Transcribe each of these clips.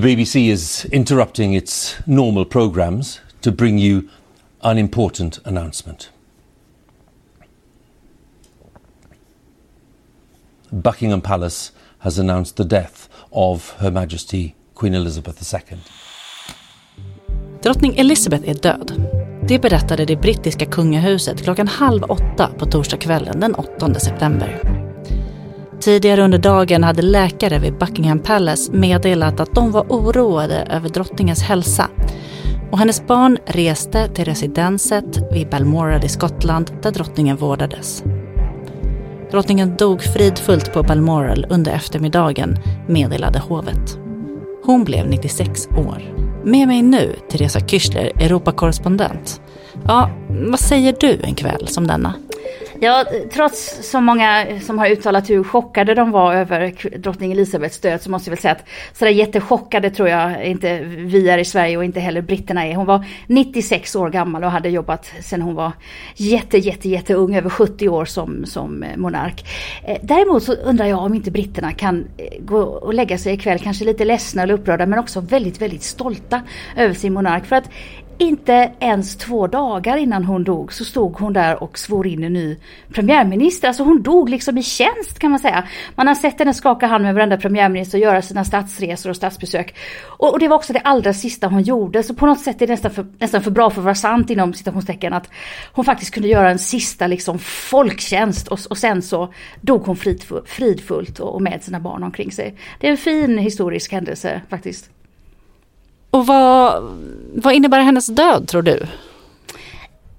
The BBC is interrupting its normal programs to bring you an important announcement. Buckingham Palace has announced the death of Her Majesty Queen Elizabeth II. Drottning Elizabeth är död. Det berättade det brittiska kungahuset klockan halv åtta på torsdagskvällen den 8 september. Tidigare under dagen hade läkare vid Buckingham Palace meddelat att de var oroade över drottningens hälsa. Och hennes barn reste till residenset vid Balmoral i Skottland där drottningen vårdades. Drottningen dog fridfullt på Balmoral under eftermiddagen, meddelade hovet. Hon blev 96 år. Med mig nu, Teresa Kyschler, Europakorrespondent. Ja, vad säger du en kväll som denna? Ja, trots så många som har uttalat hur chockade de var över drottning Elisabeths död så måste jag väl säga att sådär jättechockade tror jag inte vi är i Sverige och inte heller britterna är. Hon var 96 år gammal och hade jobbat sedan hon var jätte, jätte, jätte ung, över 70 år som, som eh, monark. Eh, däremot så undrar jag om inte britterna kan eh, gå och lägga sig ikväll, kanske lite ledsna eller upprörda men också väldigt, väldigt stolta över sin monark. För att inte ens två dagar innan hon dog så stod hon där och svor in en ny premiärminister. Alltså hon dog liksom i tjänst kan man säga. Man har sett henne skaka hand med varenda premiärminister och göra sina statsresor och statsbesök. Och, och, det var också det allra sista hon gjorde. Så på något sätt är det nästan för, nästan för bra för att vara sant inom citationstecken att hon faktiskt kunde göra en sista liksom folktjänst och, och sen så dog hon fridfull, fridfullt och, och med sina barn omkring sig. Det är en fin historisk händelse faktiskt. Och vad, vad innebär hennes död tror du?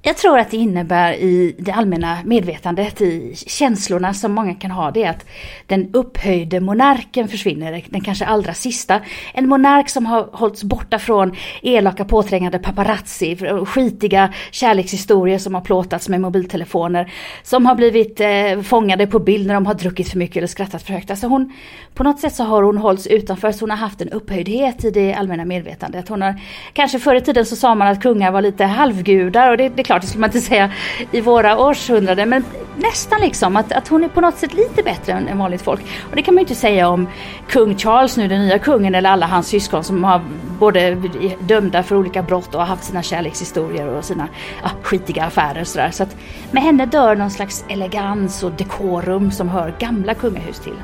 Jag tror att det innebär i det allmänna medvetandet, i känslorna som många kan ha, det är att den upphöjde monarken försvinner, den kanske allra sista. En monark som har hållits borta från elaka påträngande paparazzi, skitiga kärlekshistorier som har plåtats med mobiltelefoner, som har blivit eh, fångade på bild när de har druckit för mycket eller skrattat för högt. Alltså hon, på något sätt så har hon hållits utanför, så hon har haft en upphöjdhet i det allmänna medvetandet. Hon har, kanske förr i tiden så sa man att kungar var lite halvgudar och det, det klart, det skulle man inte säga i våra århundraden, men nästan liksom att, att hon är på något sätt lite bättre än, än vanligt folk. Och det kan man ju inte säga om kung Charles nu, den nya kungen, eller alla hans syskon som har både dömda för olika brott och har haft sina kärlekshistorier och sina ja, skitiga affärer och sådär. Så att med henne dör någon slags elegans och dekorum som hör gamla kungahus till.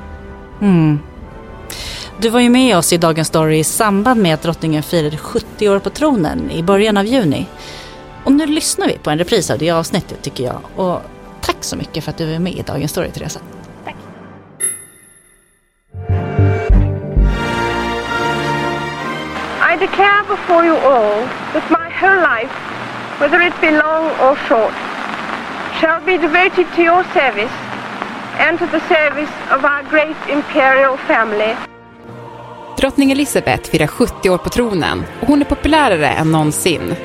Mm. Du var ju med oss i Dagens Story i samband med att drottningen firade 70 år på tronen i början av juni. Och nu lyssnar vi på en repris av det avsnittet tycker jag. Och tack så mycket för att du är med i Dagens Story, Teresa. Tack. I declare before you all that my whole life, whether it be long or short, shall be devoted to your service and to the service of our great imperial family. Drottning Elizabeth firar 70 år på tronen och hon är populärare än någonsin.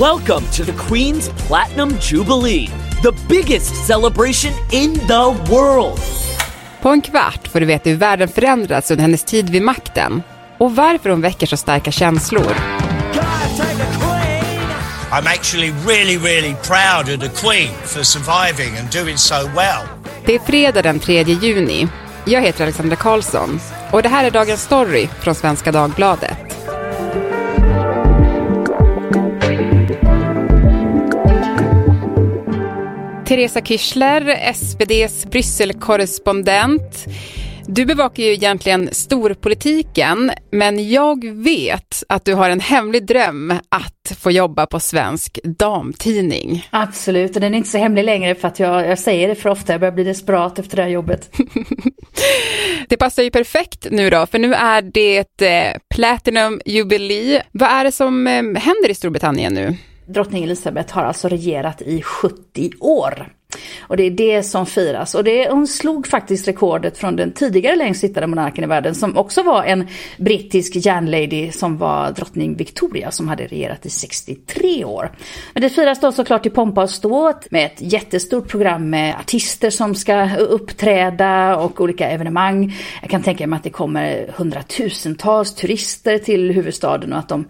Welcome to the Queen's Platinum Jubilee, the biggest celebration in the world. På en kvart får du veta hur världen förändrats under hennes tid vid makten och varför hon väcker så starka känslor. I'm actually really, really proud of the Queen for surviving and doing so well. Det är fredag den 3 juni. Jag heter Alexandra Karlsson och det här är Dagens Story från Svenska Dagbladet. Teresa Kyschler, SVDs Brysselkorrespondent. Du bevakar ju egentligen storpolitiken, men jag vet att du har en hemlig dröm att få jobba på Svensk Damtidning. Absolut, och den är inte så hemlig längre för att jag, jag säger det för ofta, jag börjar bli desperat efter det här jobbet. det passar ju perfekt nu då, för nu är det eh, Platinum Jubilee. Vad är det som eh, händer i Storbritannien nu? Drottning Elisabeth har alltså regerat i 70 år. Och det är det som firas. Och det, hon slog faktiskt rekordet från den tidigare längst sittande monarken i världen som också var en brittisk järnlady som var drottning Victoria som hade regerat i 63 år. Men det firas då såklart i pompa och ståt med ett jättestort program med artister som ska uppträda och olika evenemang. Jag kan tänka mig att det kommer hundratusentals turister till huvudstaden och att de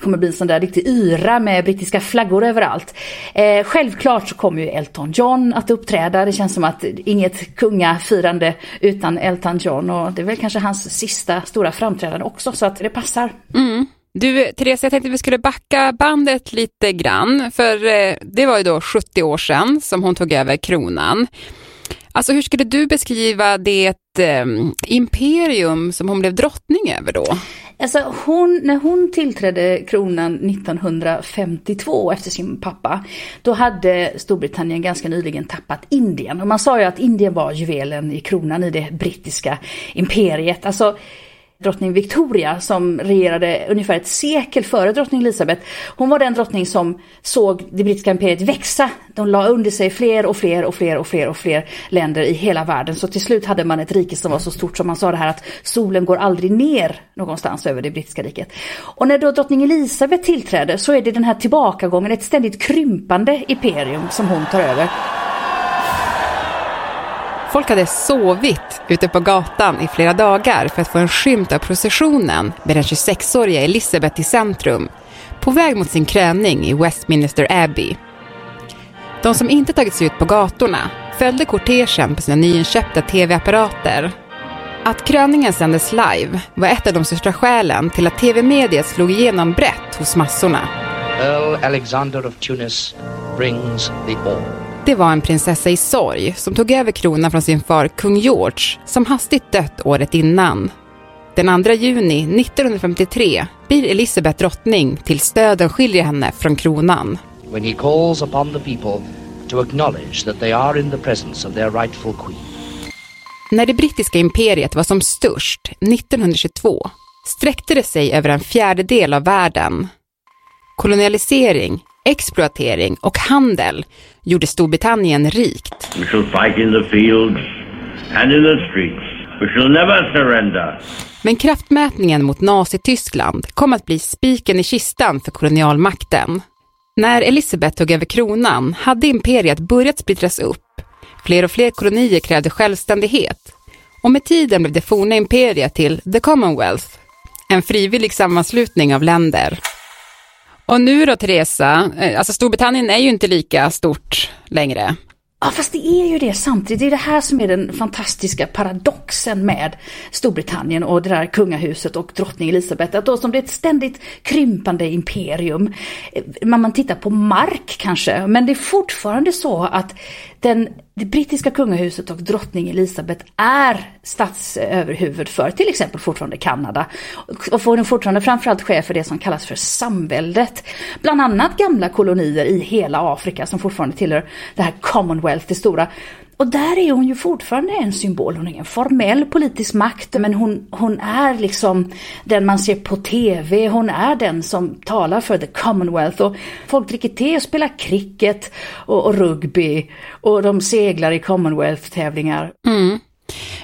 kommer bli en sån där riktig yra med brittiska flaggor överallt. Eh, självklart så kommer ju Elton John John att uppträda. Det känns som att inget kungafirande utan Elton John och det är väl kanske hans sista stora framträdande också så att det passar. Mm. Du, Therese, jag tänkte att vi skulle backa bandet lite grann, för eh, det var ju då 70 år sedan som hon tog över kronan. Alltså hur skulle du beskriva det eh, imperium som hon blev drottning över då? Alltså hon, när hon tillträdde kronan 1952 efter sin pappa, då hade Storbritannien ganska nyligen tappat Indien. Och man sa ju att Indien var juvelen i kronan i det brittiska imperiet. Alltså drottning Victoria som regerade ungefär ett sekel före drottning Elizabeth. Hon var den drottning som såg det brittiska imperiet växa. De la under sig fler och fler och fler och fler och fler länder i hela världen. Så till slut hade man ett rike som var så stort som man sa det här att solen går aldrig ner någonstans över det brittiska riket. Och när då drottning Elizabeth tillträder så är det den här tillbakagången, ett ständigt krympande imperium som hon tar över. Folk hade sovit ute på gatan i flera dagar för att få en skymt av processionen med den 26-åriga Elizabeth i centrum, på väg mot sin kröning i Westminster Abbey. De som inte tagit sig ut på gatorna följde kortegen på sina nyinköpta tv-apparater. Att kröningen sändes live var ett av de största skälen till att tv-mediet slog igenom brett hos massorna. Earl Alexander of Tunis brings the orb. Det var en prinsessa i sorg som tog över kronan från sin far kung George som hastigt dött året innan. Den 2 juni 1953 blir Elisabeth drottning tills döden skiljer henne från kronan. When he calls upon the people to acknowledge that they are in the presence of their rightful queen. När det brittiska imperiet var som störst, 1922, sträckte det sig över en fjärdedel av världen. Kolonialisering, exploatering och handel gjorde Storbritannien rikt. We shall fight in the fields and in the streets. We shall never surrender. Men kraftmätningen mot Nazityskland kom att bli spiken i kistan för kolonialmakten. När Elisabeth tog över kronan hade imperiet börjat splittras upp. Fler och fler kolonier krävde självständighet. Och med tiden blev det forna imperiet till The Commonwealth, en frivillig sammanslutning av länder. Och nu då Teresa, eh, alltså Storbritannien är ju inte lika stort längre. Ja, fast det är ju det samtidigt. Det är det här som är den fantastiska paradoxen med Storbritannien och det där kungahuset och drottning Elizabeth. Att då som det är ett ständigt krympande imperium. Eh, man tittar på mark kanske, men det är fortfarande så att den, det brittiska kungahuset och drottning Elizabeth är statsöverhuvud för till exempel fortfarande Kanada. Och får den fortfarande framförallt chef för det som kallas för samväldet. Bland annat gamla kolonier i hela Afrika som fortfarande tillhör det här Commonwealth, det stora. Och där är hon ju fortfarande en symbol. Hon har ingen formell politisk makt men hon, hon är liksom den man ser på TV. Hon är den som talar för the Commonwealth. Och folk dricker te och spelar cricket och, och rugby. Och de seglar i Commonwealth-tävlingar. Mm.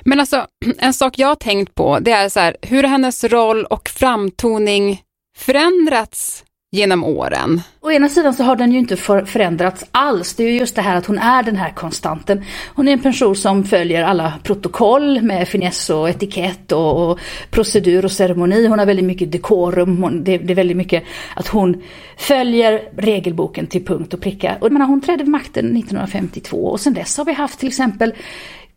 Men alltså, en sak jag har tänkt på det är så här, hur har hennes roll och framtoning förändrats genom åren? Å ena sidan så har den ju inte förändrats alls. Det är ju just det här att hon är den här konstanten. Hon är en person som följer alla protokoll med finess och etikett och, och procedur och ceremoni. Hon har väldigt mycket dekorum. Hon, det, det, är väldigt mycket att hon följer regelboken till punkt och pricka. Och menar, hon trädde vid makten 1952 och sen dess har vi haft till exempel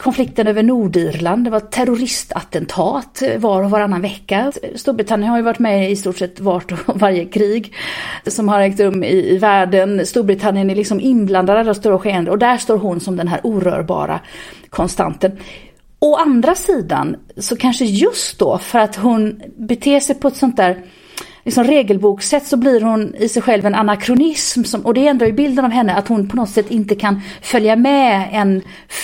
konflikten över Nordirland. Det var terroristattentat eh, var och varannan vecka. Storbritannien har ju varit med i stort sett vart och varje krig som har ägt rum Liksom i, i världen. Storbritannien är liksom inblandade i stora skeenden och där står hon som den här orörbara konstanten. Å andra sidan så kanske just då för att hon beter sig på ett sånt där liksom regelbokssätt så blir hon i sig själv en anakronism. Som, och det ändrar ju bilden av henne att hon på något sätt inte kan följa med en,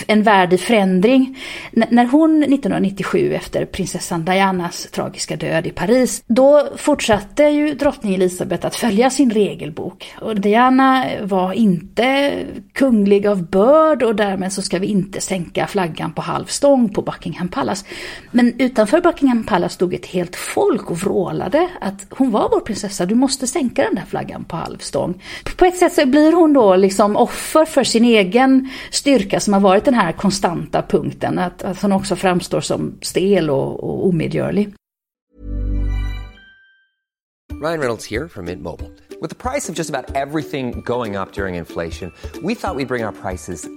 en värld i förändring. N när hon 1997 efter prinsessan Dianas tragiska död i Paris, då fortsatte ju drottning Elisabeth att följa sin regelbok. Och Diana var inte kunglig av börd och därmed så ska vi inte sänka flaggan på halv stång på Buckingham Palace. Men utanför Buckingham Palace stod ett helt folk och vrålade att hon hon var vår prinsessa, du måste sänka den där flaggan på halvstång. På ett sätt så blir hon då liksom offer för sin egen styrka som har varit den här konstanta punkten, att, att hon också framstår som stel och, och omedgörlig. Ryan Reynolds här från Mint Mobile. Med priset på nästan allt som går upp under inflationen, trodde vi att vi skulle bring våra priser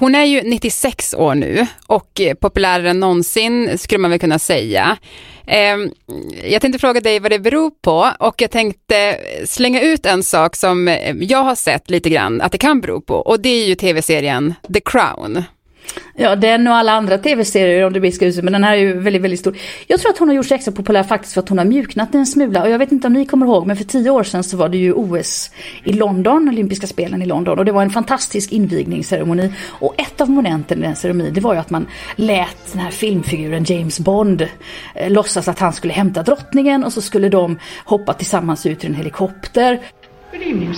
Hon är ju 96 år nu och eh, populärare än någonsin skulle man väl kunna säga. Ehm, jag tänkte fråga dig vad det beror på och jag tänkte slänga ut en sak som eh, jag har sett lite grann att det kan bero på och det är ju tv-serien The Crown. Ja, den och alla andra tv-serier om det blir huset, men den här är ju väldigt, väldigt stor. Jag tror att hon har gjort sig extra populär faktiskt för att hon har mjuknat en smula. Och jag vet inte om ni kommer ihåg, men för tio år sedan så var det ju OS i London, olympiska spelen i London. Och det var en fantastisk invigningsceremoni. Och ett av momenten i den ceremonin, det var ju att man lät den här filmfiguren James Bond eh, låtsas att han skulle hämta drottningen och så skulle de hoppa tillsammans ut ur en helikopter. Good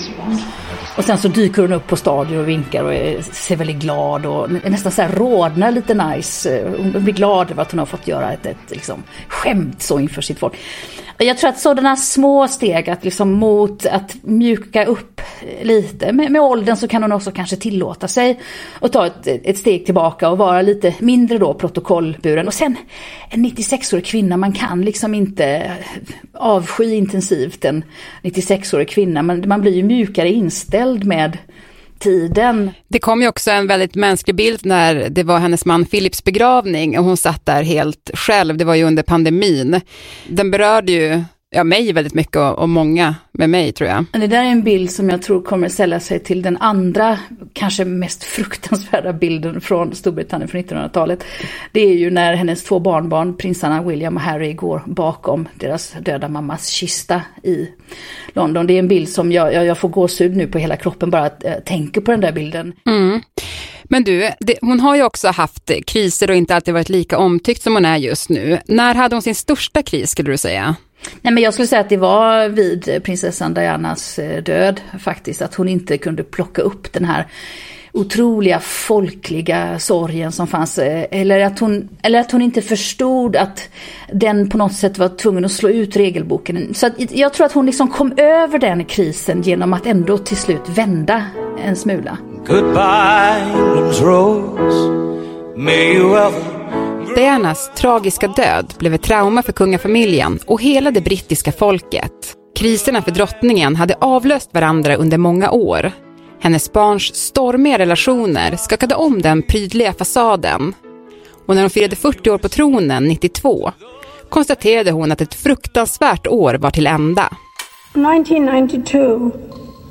Och sen så dyker hon upp på stadion och vinkar och är, ser väldigt glad och nästan så här rodnar lite nice. Eh, hon blir glad över att hon har fått göra ett, ett liksom, skämt så inför sitt folk. Jag tror att sådana små steg att liksom mot att mjuka upp lite. Med, med åldern så kan hon också kanske tillåta sig att ta ett, ett steg tillbaka och vara lite mindre då protokollburen. Och sen en 96-årig kvinna, man kan liksom inte avsky intensivt en 96-årig kvinna. Man, man blir ju mjukare inställd med tiden. Det kom ju också en väldigt mänsklig bild när det var hennes man Philips begravning och hon satt där helt själv, det var ju under pandemin. Den berörde ju ja, mig väldigt mycket och, och, många med mig tror jag. Det där är en bild som jag tror kommer ställa sig till den andra, kanske mest fruktansvärda bilden från Storbritannien från 1900-talet. Det är ju när hennes två barnbarn, prinsarna William och Harry, går bakom deras döda mammas kista i London. Det är en bild som jag, jag, jag får gåshud nu på hela kroppen bara att jag tänker på den där bilden. Mm. Men du, det, hon har ju också haft kriser och inte alltid varit lika omtyckt som hon är just nu. När hade hon sin största kris skulle du säga? Nej men jag skulle säga att det var vid prinsessan Dianas eh, död faktiskt, att hon inte kunde plocka upp den här otroliga folkliga sorgen som fanns. Eh, eller att, hon, eller att hon inte förstod att den på något sätt var tvungen att slå ut regelboken. Så jag tror att hon liksom kom över den krisen genom att ändå till slut vända en smula. Goodbye, Rose. May you ever Dianas tragiska död blev ett trauma för kungafamiljen och hela det brittiska folket. Kriserna för drottningen hade avlöst varandra under många år. Hennes barns stormiga relationer skakade om den prydliga fasaden. Och när hon firade 40 år på tronen 92 konstaterade hon att ett fruktansvärt år var till ända. 1992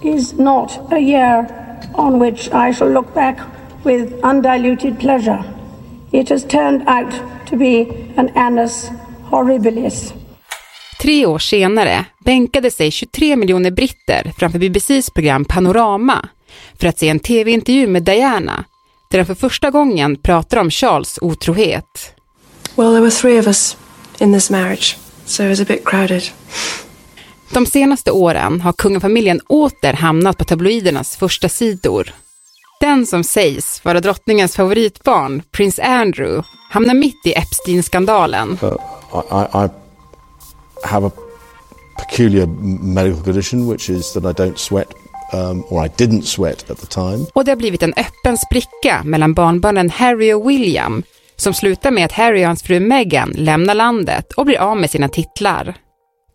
is not a year on which I shall look back with undiluted pleasure. It has turned out to be an annus horribilis. Tre år senare bänkade sig 23 miljoner britter framför BBCs program Panorama för att se en tv-intervju med Diana där de för första gången pratar om Charles otrohet. Well, there were three of us in this marriage, so it was a bit crowded. De senaste åren har kungafamiljen åter hamnat på tabloidernas första sidor. Den som sägs vara drottningens favoritbarn, prins Andrew, hamnar mitt i Epstein-skandalen. Uh, I, I have a peculiar medical condition which is that I don't sweat um, or I didn't sweat at the time. Och det har blivit en öppen spricka mellan barnbarnen Harry och William som slutar med att Harry och hans fru Meghan lämnar landet och blir av med sina titlar.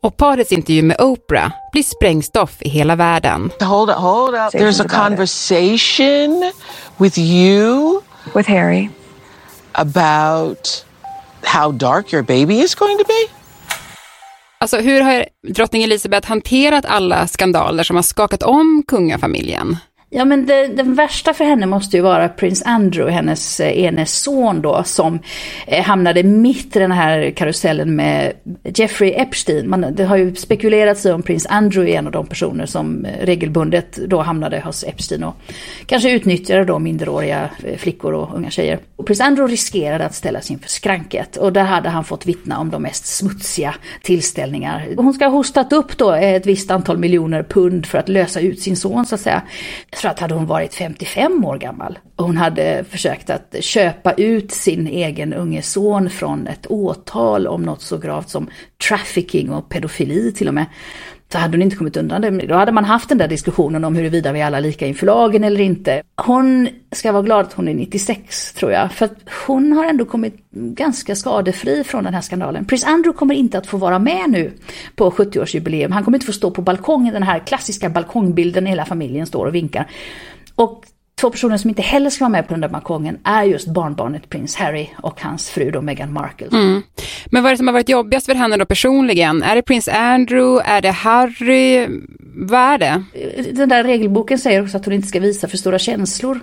Och parets intervju med Oprah blir sprängstoff i hela världen. Hold up, hold up. There's a conversation with you. With Harry. About how dark your baby is going to be. Alltså hur har drottning Elizabeth hanterat alla skandaler som har skakat om kungafamiljen? Ja men det, den värsta för henne måste ju vara prins Andrew, hennes eh, ene son då, som eh, hamnade mitt i den här karusellen med Jeffrey Epstein. Man, det har ju spekulerats i om prins Andrew är en av de personer som eh, regelbundet då hamnade hos Epstein och kanske utnyttjade då minderåriga eh, flickor och unga tjejer. Och prins Andrew riskerade att ställas inför skranket och där hade han fått vittna om de mest smutsiga tillställningar. Hon ska ha hostat upp då ett visst antal miljoner pund för att lösa ut sin son så att säga för att hade hon varit 55 år gammal och hon hade försökt att köpa ut sin egen unge son från ett åtal om något så gravt som trafficking och pedofili till och med, så hade hon inte kommit undan det. Då hade man haft den där diskussionen om huruvida vi är alla lika inför lagen eller inte. Hon ska vara glad att hon är 96 tror jag, för att hon har ändå kommit ganska skadefri från den här skandalen. Prins Andrew kommer inte att få vara med nu på 70-årsjubileum. Han kommer inte få stå på balkongen, den här klassiska balkongbilden, hela familjen står och vinkar. Och Två personer som inte heller ska vara med på den där balkongen är just barnbarnet prins Harry och hans fru då Meghan Markle. Mm. Men vad är det som har varit jobbigast för henne då personligen? Är det prins Andrew? Är det Harry? Vad är det? Den där regelboken säger också att hon inte ska visa för stora känslor.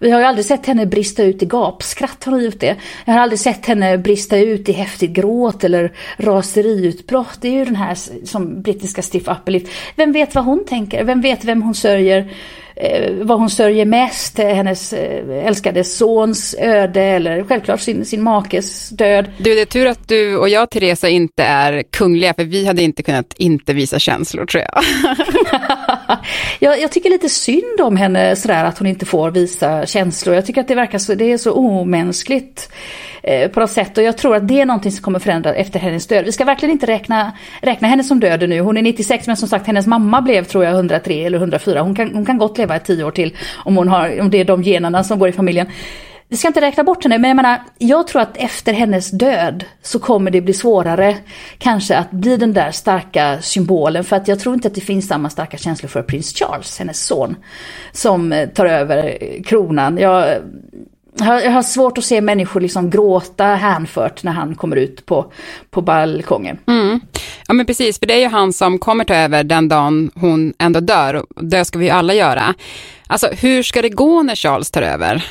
Vi har ju aldrig sett henne brista ut i gapskratt, har hon gjort det? Jag har aldrig sett henne brista ut i häftigt gråt eller raseriutbrott. Det är ju den här som brittiska stiff upper. Vem vet vad hon tänker? Vem vet vem hon sörjer? Eh, vad hon sörjer mest, eh, hennes eh, älskade sons öde eller självklart sin, sin makes död. Du, det är tur att du och jag, Teresa, inte är kungliga, för vi hade inte kunnat inte visa känslor, tror jag. jag, jag, tycker lite synd om henne sådär att hon inte får visa känslor. Jag tycker att det verkar så, det är så omänskligt eh, på något sätt. Och jag tror att det är någonting som kommer förändras efter hennes död. Vi ska verkligen inte räkna, räkna henne som död nu. Hon är 96 men som sagt hennes mamma blev tror jag 103 eller 104. Hon kan, hon kan gott leva Leva i tio år till om, hon har, om det är de generna som går i familjen. Vi ska inte räkna bort henne, men jag menar, jag tror att efter hennes död så kommer det bli svårare kanske att bli den där starka symbolen. För att jag tror inte att det finns samma starka känslor för prins Charles, hennes son, som eh, tar över eh, kronan. Jag, jag har svårt att se människor liksom gråta hänfört när han kommer ut på, på balkongen. Mm. Ja men precis, för det är ju han som kommer ta över den dagen hon ändå dör. Och det ska vi ju alla göra. Alltså hur ska det gå när Charles tar över?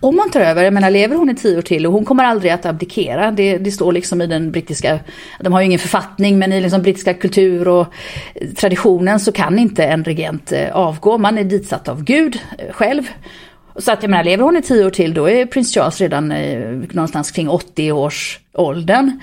Om hon tar över, jag menar lever hon i tio år till och hon kommer aldrig att abdikera. Det, det står liksom i den brittiska, de har ju ingen författning men i liksom brittiska kultur och traditionen så kan inte en regent eh, avgå. Man är ditsatt av Gud eh, själv så att jag menar, lever hon i tio år till då är prins Charles redan eh, någonstans kring 80 års åldern.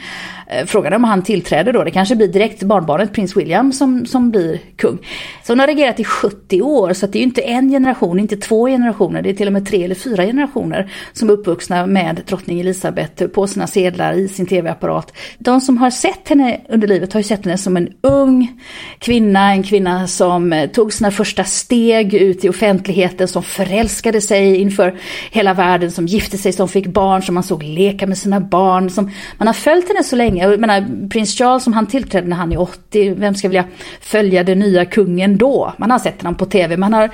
Eh, Frågan är om han tillträder då. Det kanske blir direkt barnbarnet prins William som, som blir kung. Så hon har regerat i 70 år så det är ju inte en generation, inte två generationer. Det är till och med tre eller fyra generationer som är uppvuxna med drottning Elisabeth på sina sedlar i sin tv-apparat. De som har sett henne under livet har ju sett henne som en ung kvinna, en kvinna som eh, tog sina första steg ut i offentligheten, som förälskade sig inför hela världen, som gifte sig, som fick barn, som man såg leka med sina barn, som man har följt henne så länge. Jag menar, prins Charles som han tillträdde när han är 80, vem ska vilja följa den nya kungen då? Man har sett honom på tv, man har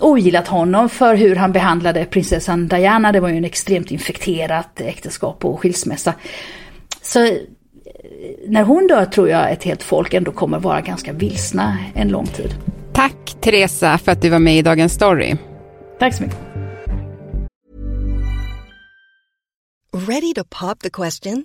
ogillat honom för hur han behandlade prinsessan Diana. Det var ju en extremt infekterat äktenskap och skilsmässa. Så eh, när hon dör tror jag ett helt folk ändå kommer vara ganska vilsna en lång tid. Tack Teresa för att du var med i Dagens Story. Tack så mycket. Ready to pop the question?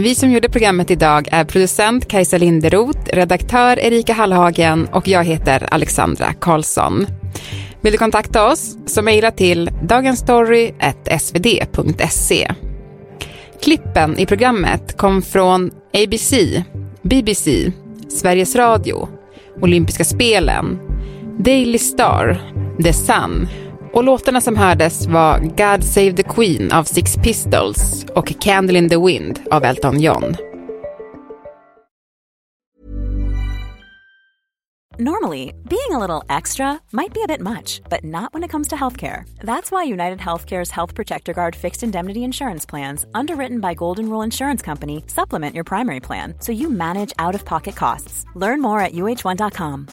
Vi som gjorde programmet idag är producent Kajsa Linderoth, redaktör Erika Hallhagen och jag heter Alexandra Karlsson. Vill du kontakta oss så mejla till dagensstory.svd.se. Klippen i programmet kom från ABC, BBC, Sveriges Radio, Olympiska spelen, Daily Star, The Sun och låtarna som hördes var God Save the Queen av Six Pistols och Candle in the Wind av Elton John. Normally, being a little extra might be a bit much, but not when it comes to healthcare. That's why United Healthcare's Health Protector Guard fixed indemnity insurance plans, underwritten by Golden Rule Insurance Company, supplement your primary plan so you manage out of pocket costs. Learn more at uh1.com.